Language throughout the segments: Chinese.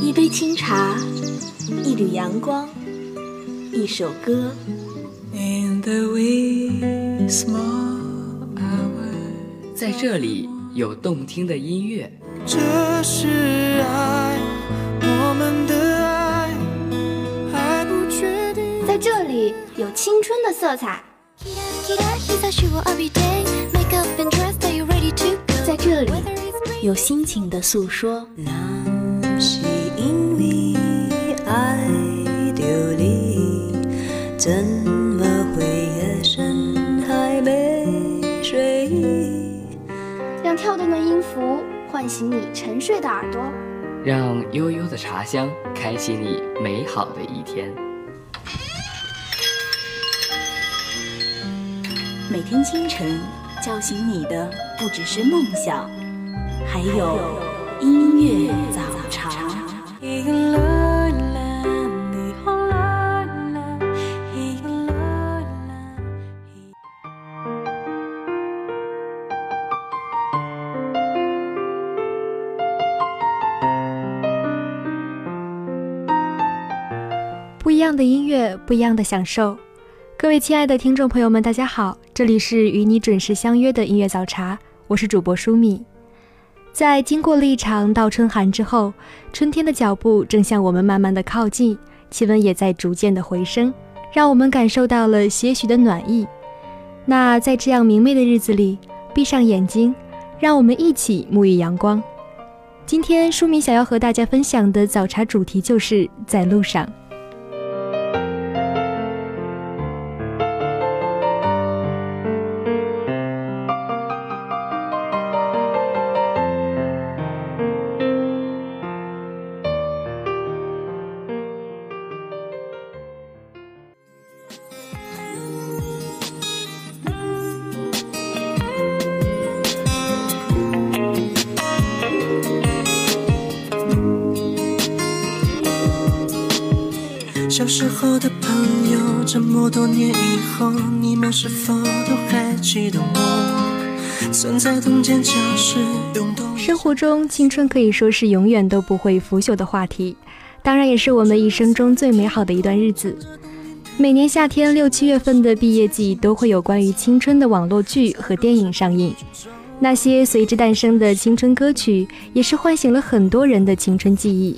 一杯清茶，一缕阳光，一首歌。在这里有动听的音乐。这是爱，我们的爱还不确定。在这里有青春的色彩。在这里有心情的诉说。是因为爱着你，怎么会夜深还没睡意？让跳动的音符唤醒你沉睡的耳朵，让悠悠的茶香开启你美好的一天。每天清晨叫醒你的不只是梦想，还有音乐早茶。不一样的音乐，不一样的享受。各位亲爱的听众朋友们，大家好，这里是与你准时相约的音乐早茶，我是主播舒米。在经过了一场倒春寒之后，春天的脚步正向我们慢慢的靠近，气温也在逐渐的回升，让我们感受到了些许的暖意。那在这样明媚的日子里，闭上眼睛，让我们一起沐浴阳光。今天舒米想要和大家分享的早茶主题就是在路上。是否都还记得我？曾在同间教室涌动。生活中，青春可以说是永远都不会腐朽的话题，当然也是我们一生中最美好的一段日子。每年夏天六七月份的毕业季，都会有关于青春的网络剧和电影上映。那些随之诞生的青春歌曲，也是唤醒了很多人的青春记忆。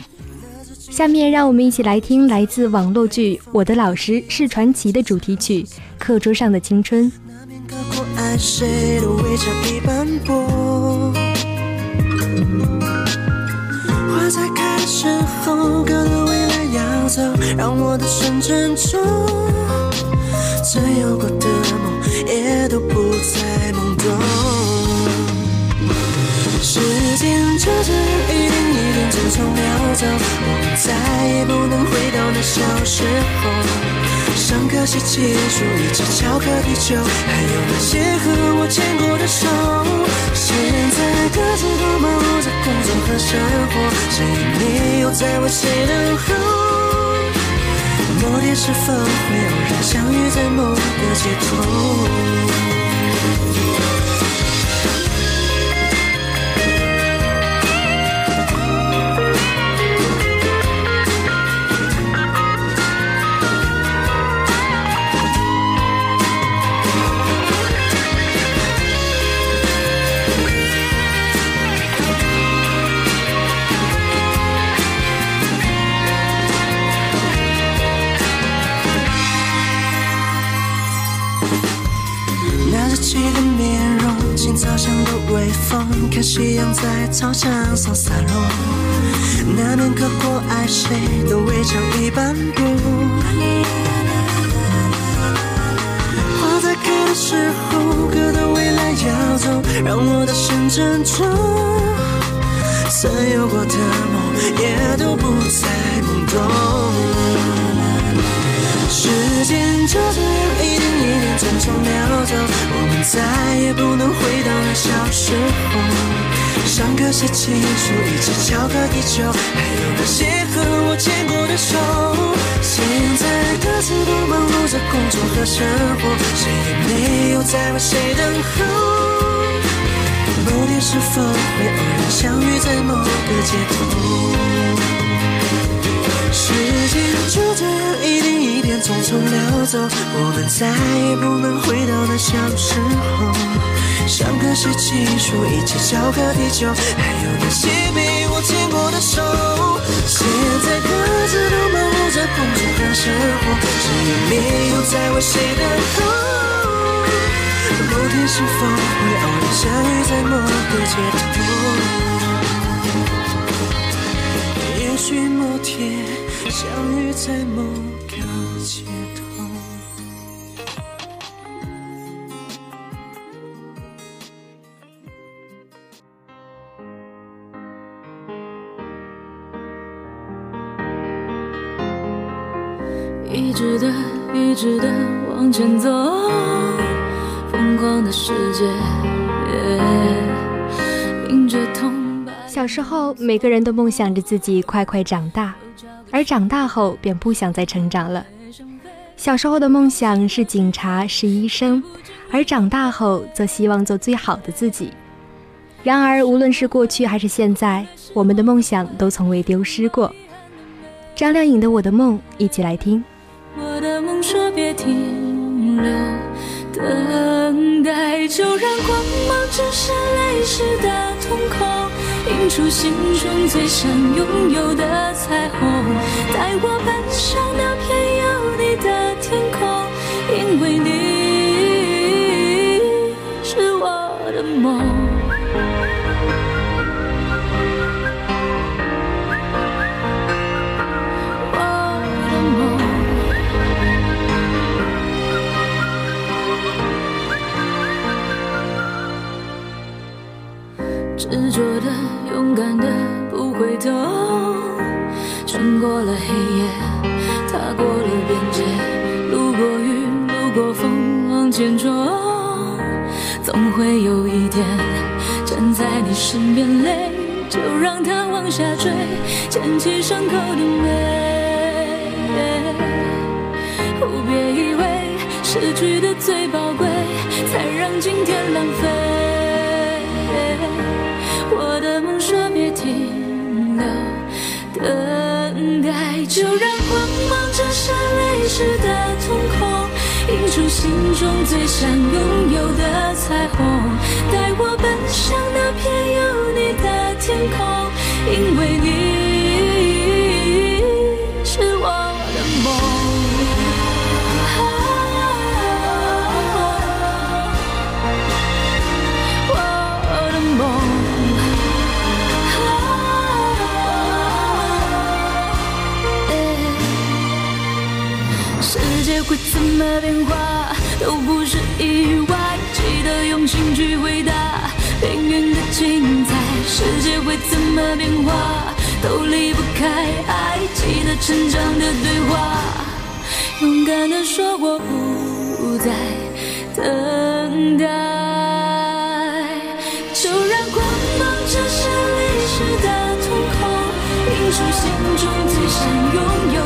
下面让我们一起来听来自网络剧《我的老师是传奇》的主题曲《课桌上的青春》。让我的生珍重。曾有过的梦，也都不再懵懂。时间就这匆匆溜走，我们再也不能回到那小时候。上课写情书，一起巧克力球，还有那些和我牵过的手。现在各自都忙碌在工作和生活，谁也没有在为谁等候。某天是否会偶然相遇在某个街头？操场上洒落。那面刻过爱谁的围墙已斑驳。花在开的时候，歌的未来要走，让我的心珍重。曾有过的梦，也都不再懵懂。时间就这样一点一点匆匆溜走，我们再也不能回到那小时候。上课写情书，一起巧克力球，还有那些和我牵过的手。现在各自都忙碌着工作和生活，谁也没有在为谁等候。某天是否会偶然相遇在某个街头？时间就这匆匆溜走，我们再也不能回到那小时候。上课时记书，一起教课地球，还有那些被我牵过的手。现在各自都忙碌着工作和生活，谁也没有在为谁等候。某天是否会偶然相遇在某个街头？也许某天相遇在某个一直的，一直的往前走，疯狂的世界，小时候，每个人都梦想着自己快快长大，而长大后便不想再成长了。小时候的梦想是警察，是医生，而长大后则希望做最好的自己。然而，无论是过去还是现在，我们的梦想都从未丢失过。张靓颖的《我的梦》，一起来听。我的梦说别停留，等待就让光芒折射泪湿的瞳孔，映出心中最想拥有的彩虹。带我奔向那片有你的天空，会有一天站在你身边，泪就让它往下坠，捡起伤口的美。别以为失去的最宝贵，才让今天浪费。心中最想拥有的彩虹。带我奔向那片有你的天空，因为你是我的梦。我的梦。世界会怎么变化，都不是意外。记得用心去回答命运的精彩。世界会怎么变化，都离不开爱。记得成长的对话，勇敢的说我不再等待。就让光芒折射泪湿的瞳孔，映出心中最想拥有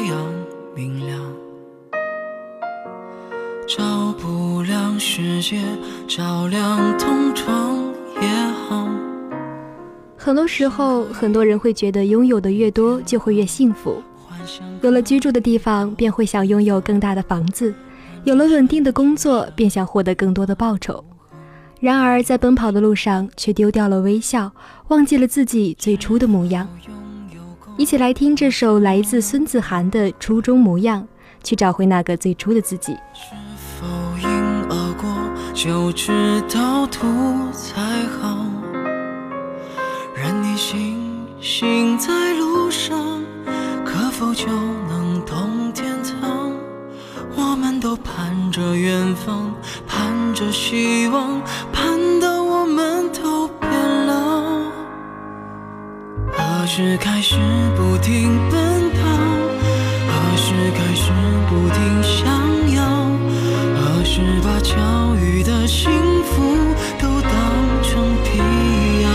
比太阳明亮？照不亮世界，照亮同窗也好。很多时候，很多人会觉得拥有的越多就会越幸福，有了居住的地方，便会想拥有更大的房子；有了稳定的工作，便想获得更多的报酬。然而，在奔跑的路上，却丢掉了微笑，忘记了自己最初的模样。一起来听这首来自孙子涵的《初中模样》，去找回那个最初的自己。是否因而过，就知道图才好。任你行行在路上，可否就能通天堂？我们都盼着远方，盼着希望，盼到我们都。时开始不停奔跑？何时开始不停想要？何时把巧遇的幸福都当成必要？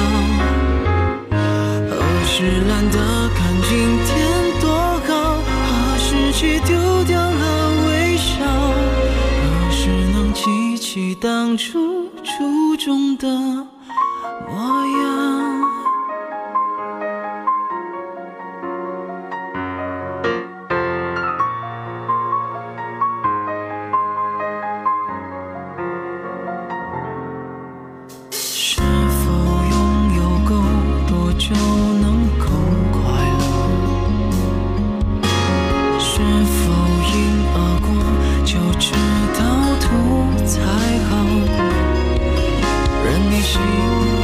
何时懒得看今天多好？何时去丢掉了微笑？何时能记起当初初衷的心。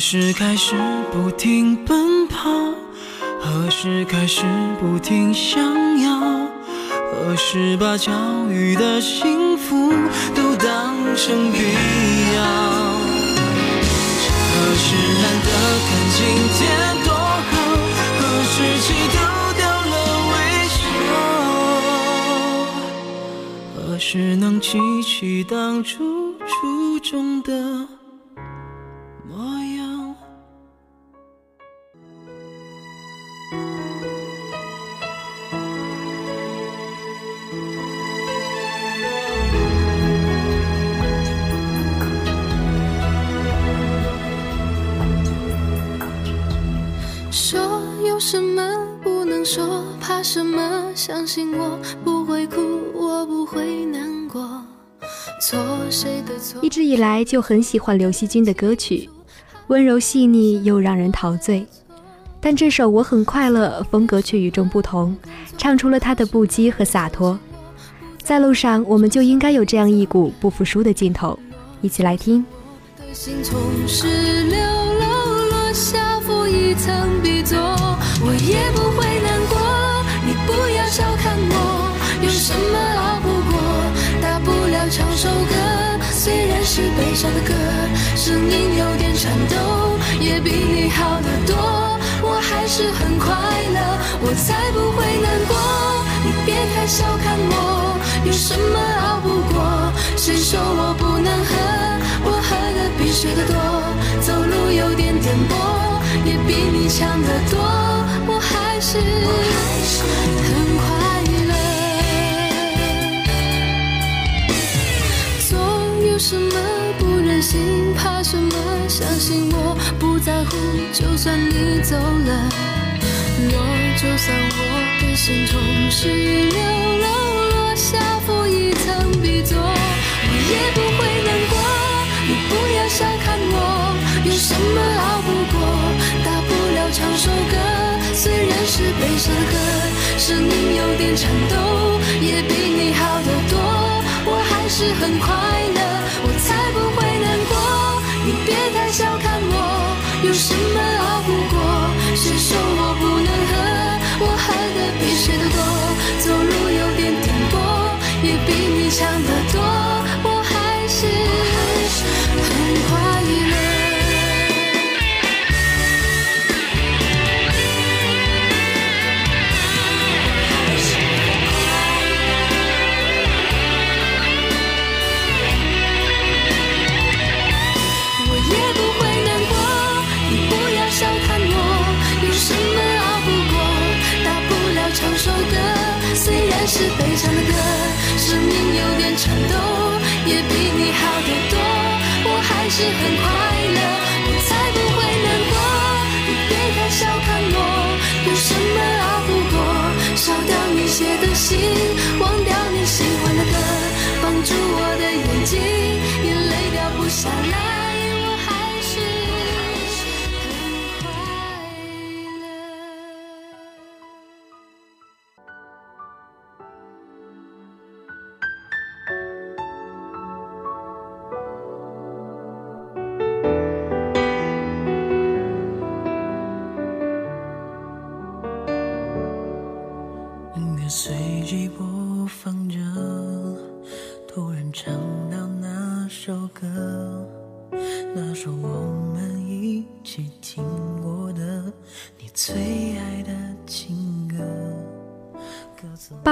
时开始不停奔跑？何时开始不停想要？何时把教育的幸福都当成必要？何时懒得看今天多好？何时起丢掉了微笑？何时能记起当初初衷的一直以来就很喜欢刘惜君的歌曲，温柔细腻又让人陶醉。但这首《我很快乐》风格却与众不同，唱出了他的不羁和洒脱。在路上，我们就应该有这样一股不服输的劲头。一起来听。的心从石榴楼落下，覆一层笔作，我也不会难过。你不要小看我，有什么虽然是悲伤的歌，声音有点颤抖，也比你好得多。我还是很快乐，我才不会难过。你别太小看我，有什么熬不过？谁说我不能喝？我喝的比谁的多，走路有点颠簸，也比你强得多。我还是相信我不在乎，就算你走了。我就算我的心从石榴楼落下，负一层笔作，我也不会难过。你不要小看我，有什么熬不过？大不了唱首歌，虽然是悲伤的歌，声音有点颤抖，也比你好得多。我还是很快乐，什么熬不过？谁说我不能喝？我喝的比谁都多，走路有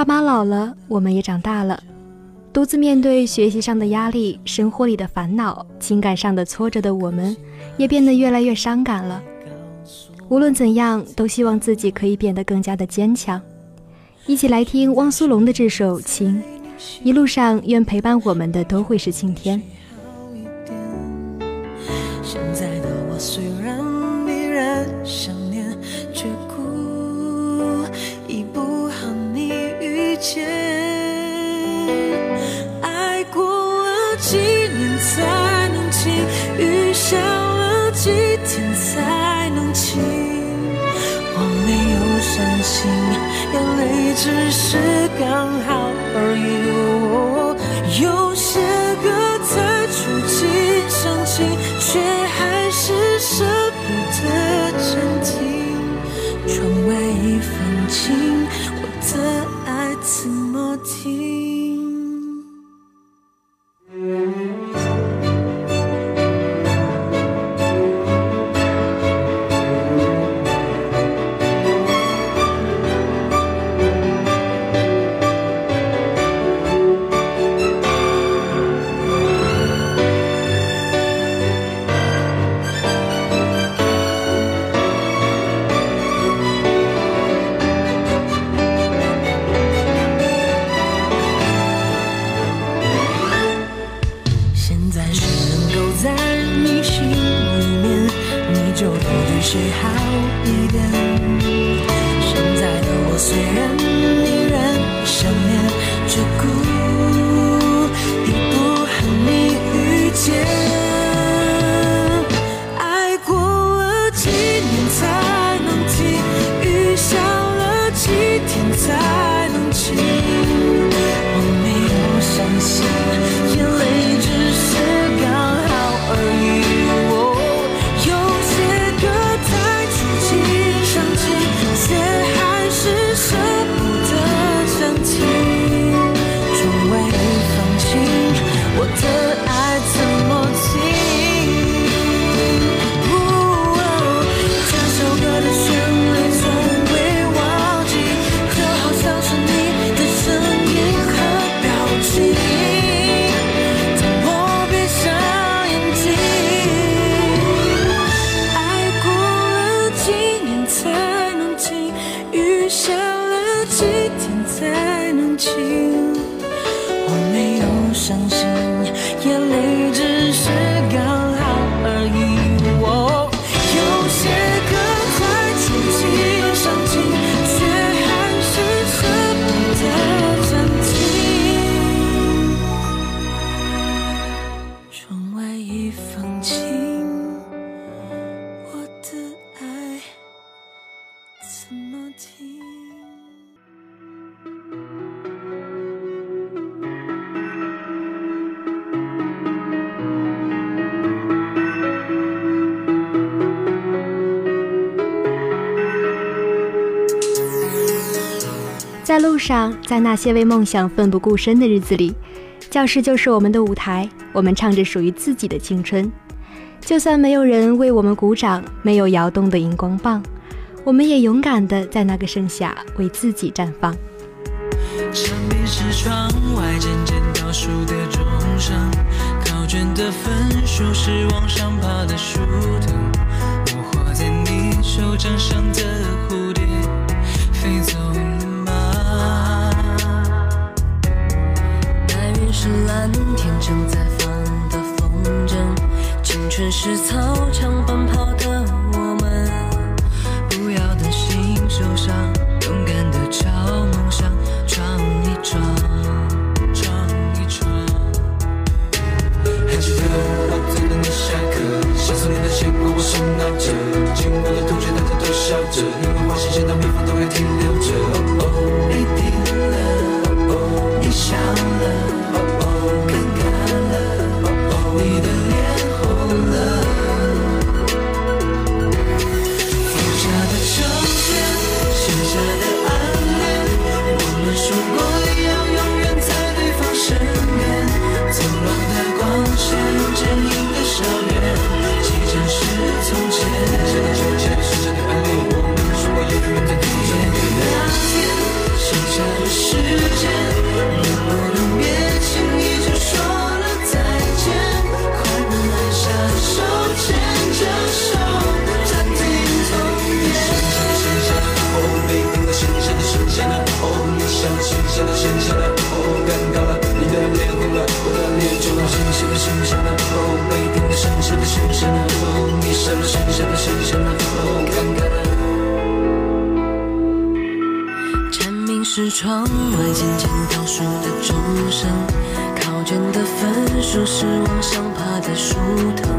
妈老了，我们也长大了，独自面对学习上的压力、生活里的烦恼、情感上的挫折的我们，也变得越来越伤感了。无论怎样，都希望自己可以变得更加的坚强。一起来听汪苏泷的这首《情》，一路上愿陪伴我们的都会是晴天。几天才能晴。我没有伤心，眼泪只是刚好是好一点。在路上，在那些为梦想奋不顾身的日子里，教室就是我们的舞台，我们唱着属于自己的青春。就算没有人为我们鼓掌，没有摇动的荧光棒，我们也勇敢地在那个盛夏为自己绽放。墙边是窗外渐渐倒数的钟声，考卷的分数是往上爬的树藤。我画在你手掌上的蝴蝶飞走蓝天正在放的风筝青春是操场奔跑的剩下的剩下的，哦，尴尬。了，你的脸红了，我的脸肿了。剩下的剩下的，哦，没定的剩下的剩下的，哦，你想的剩下的剩下的，哦，尴尬。了。蝉鸣是窗外渐渐倒数的钟声，考卷的分数是往上爬的树藤，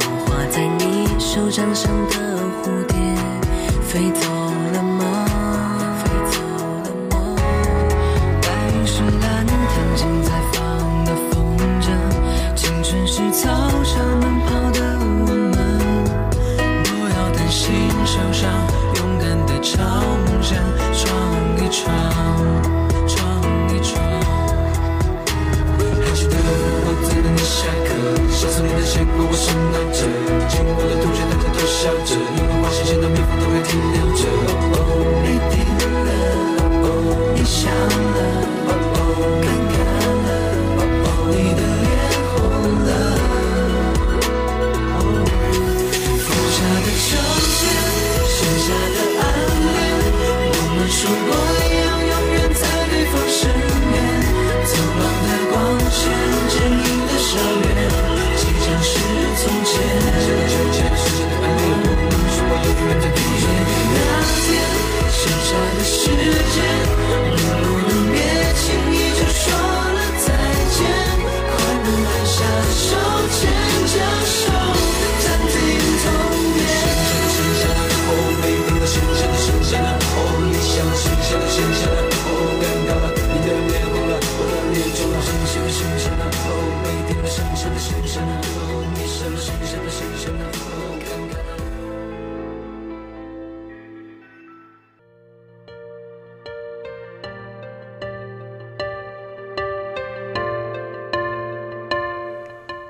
我画在你手掌上的蝴蝶飞走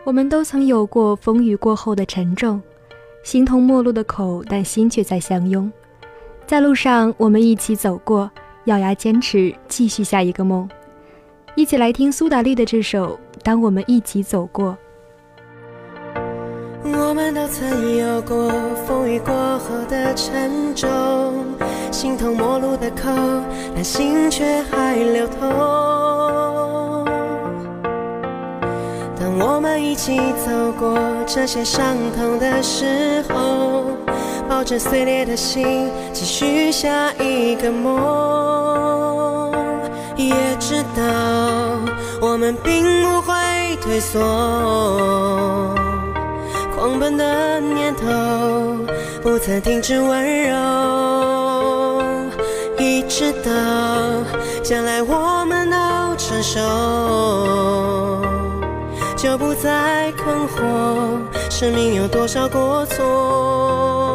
我们都曾有过风雨过后的沉重，形同陌路的口，但心却在相拥。在路上，我们一起走过，咬牙坚持，继续下一个梦。一起来听苏打绿的这首《当我们一起走过》。我们都曾有过风雨过后的沉重，形同陌路的口，但心却还流通。我们一起走过这些伤痛的时候，抱着碎裂的心，继续下一个梦。也知道我们并不会退缩。狂奔的念头不曾停止温柔，一直到将来我们都成熟，就不再困惑生命有多少过错。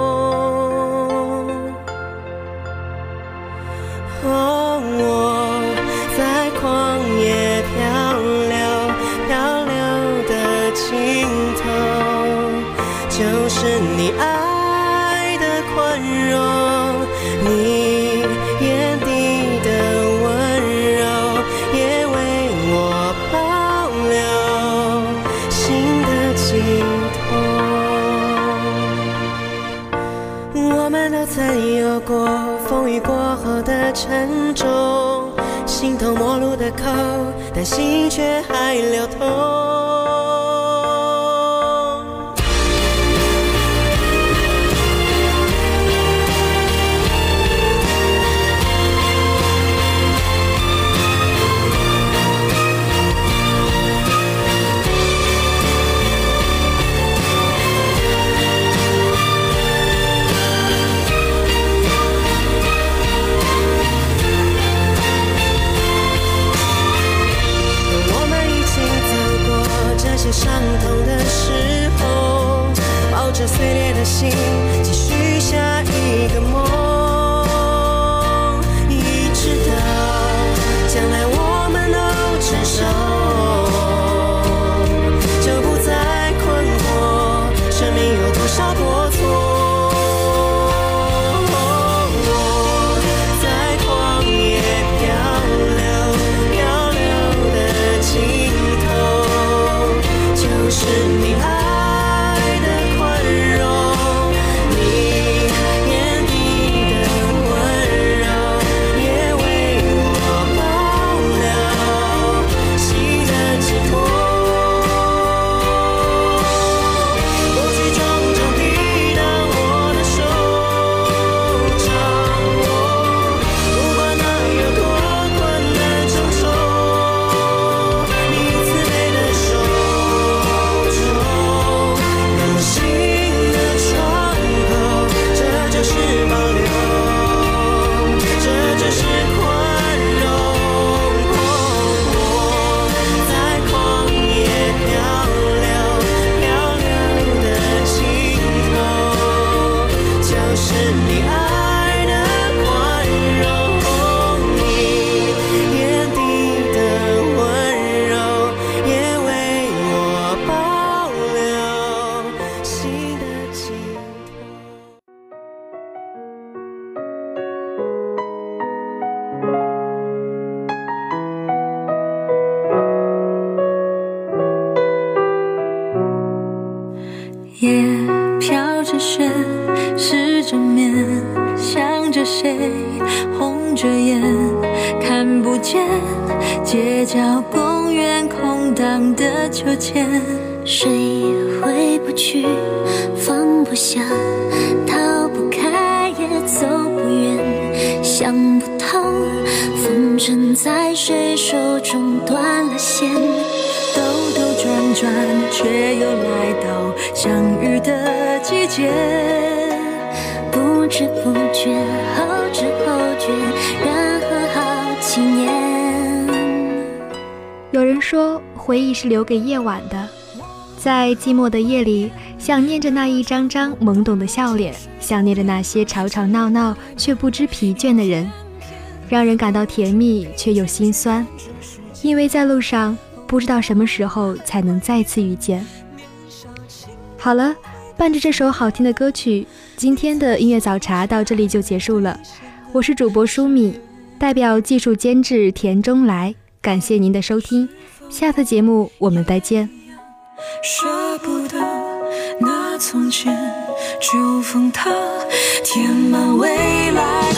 形同陌路的口，但心却还流通。转，却又来到相遇的季节。不知不觉，后知后觉，然后好几年。有人说，回忆是留给夜晚的。在寂寞的夜里，想念着那一张张懵懂的笑脸，想念着那些吵吵闹闹却不知疲倦的人，让人感到甜蜜却又心酸，因为在路上不知道什么时候才能再次遇见。好了，伴着这首好听的歌曲，今天的音乐早茶到这里就结束了。我是主播舒米，代表技术监制田中来，感谢您的收听，下次节目我们再见。舍不得那从前，就封它，填满未来